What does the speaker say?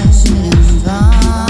crashing by.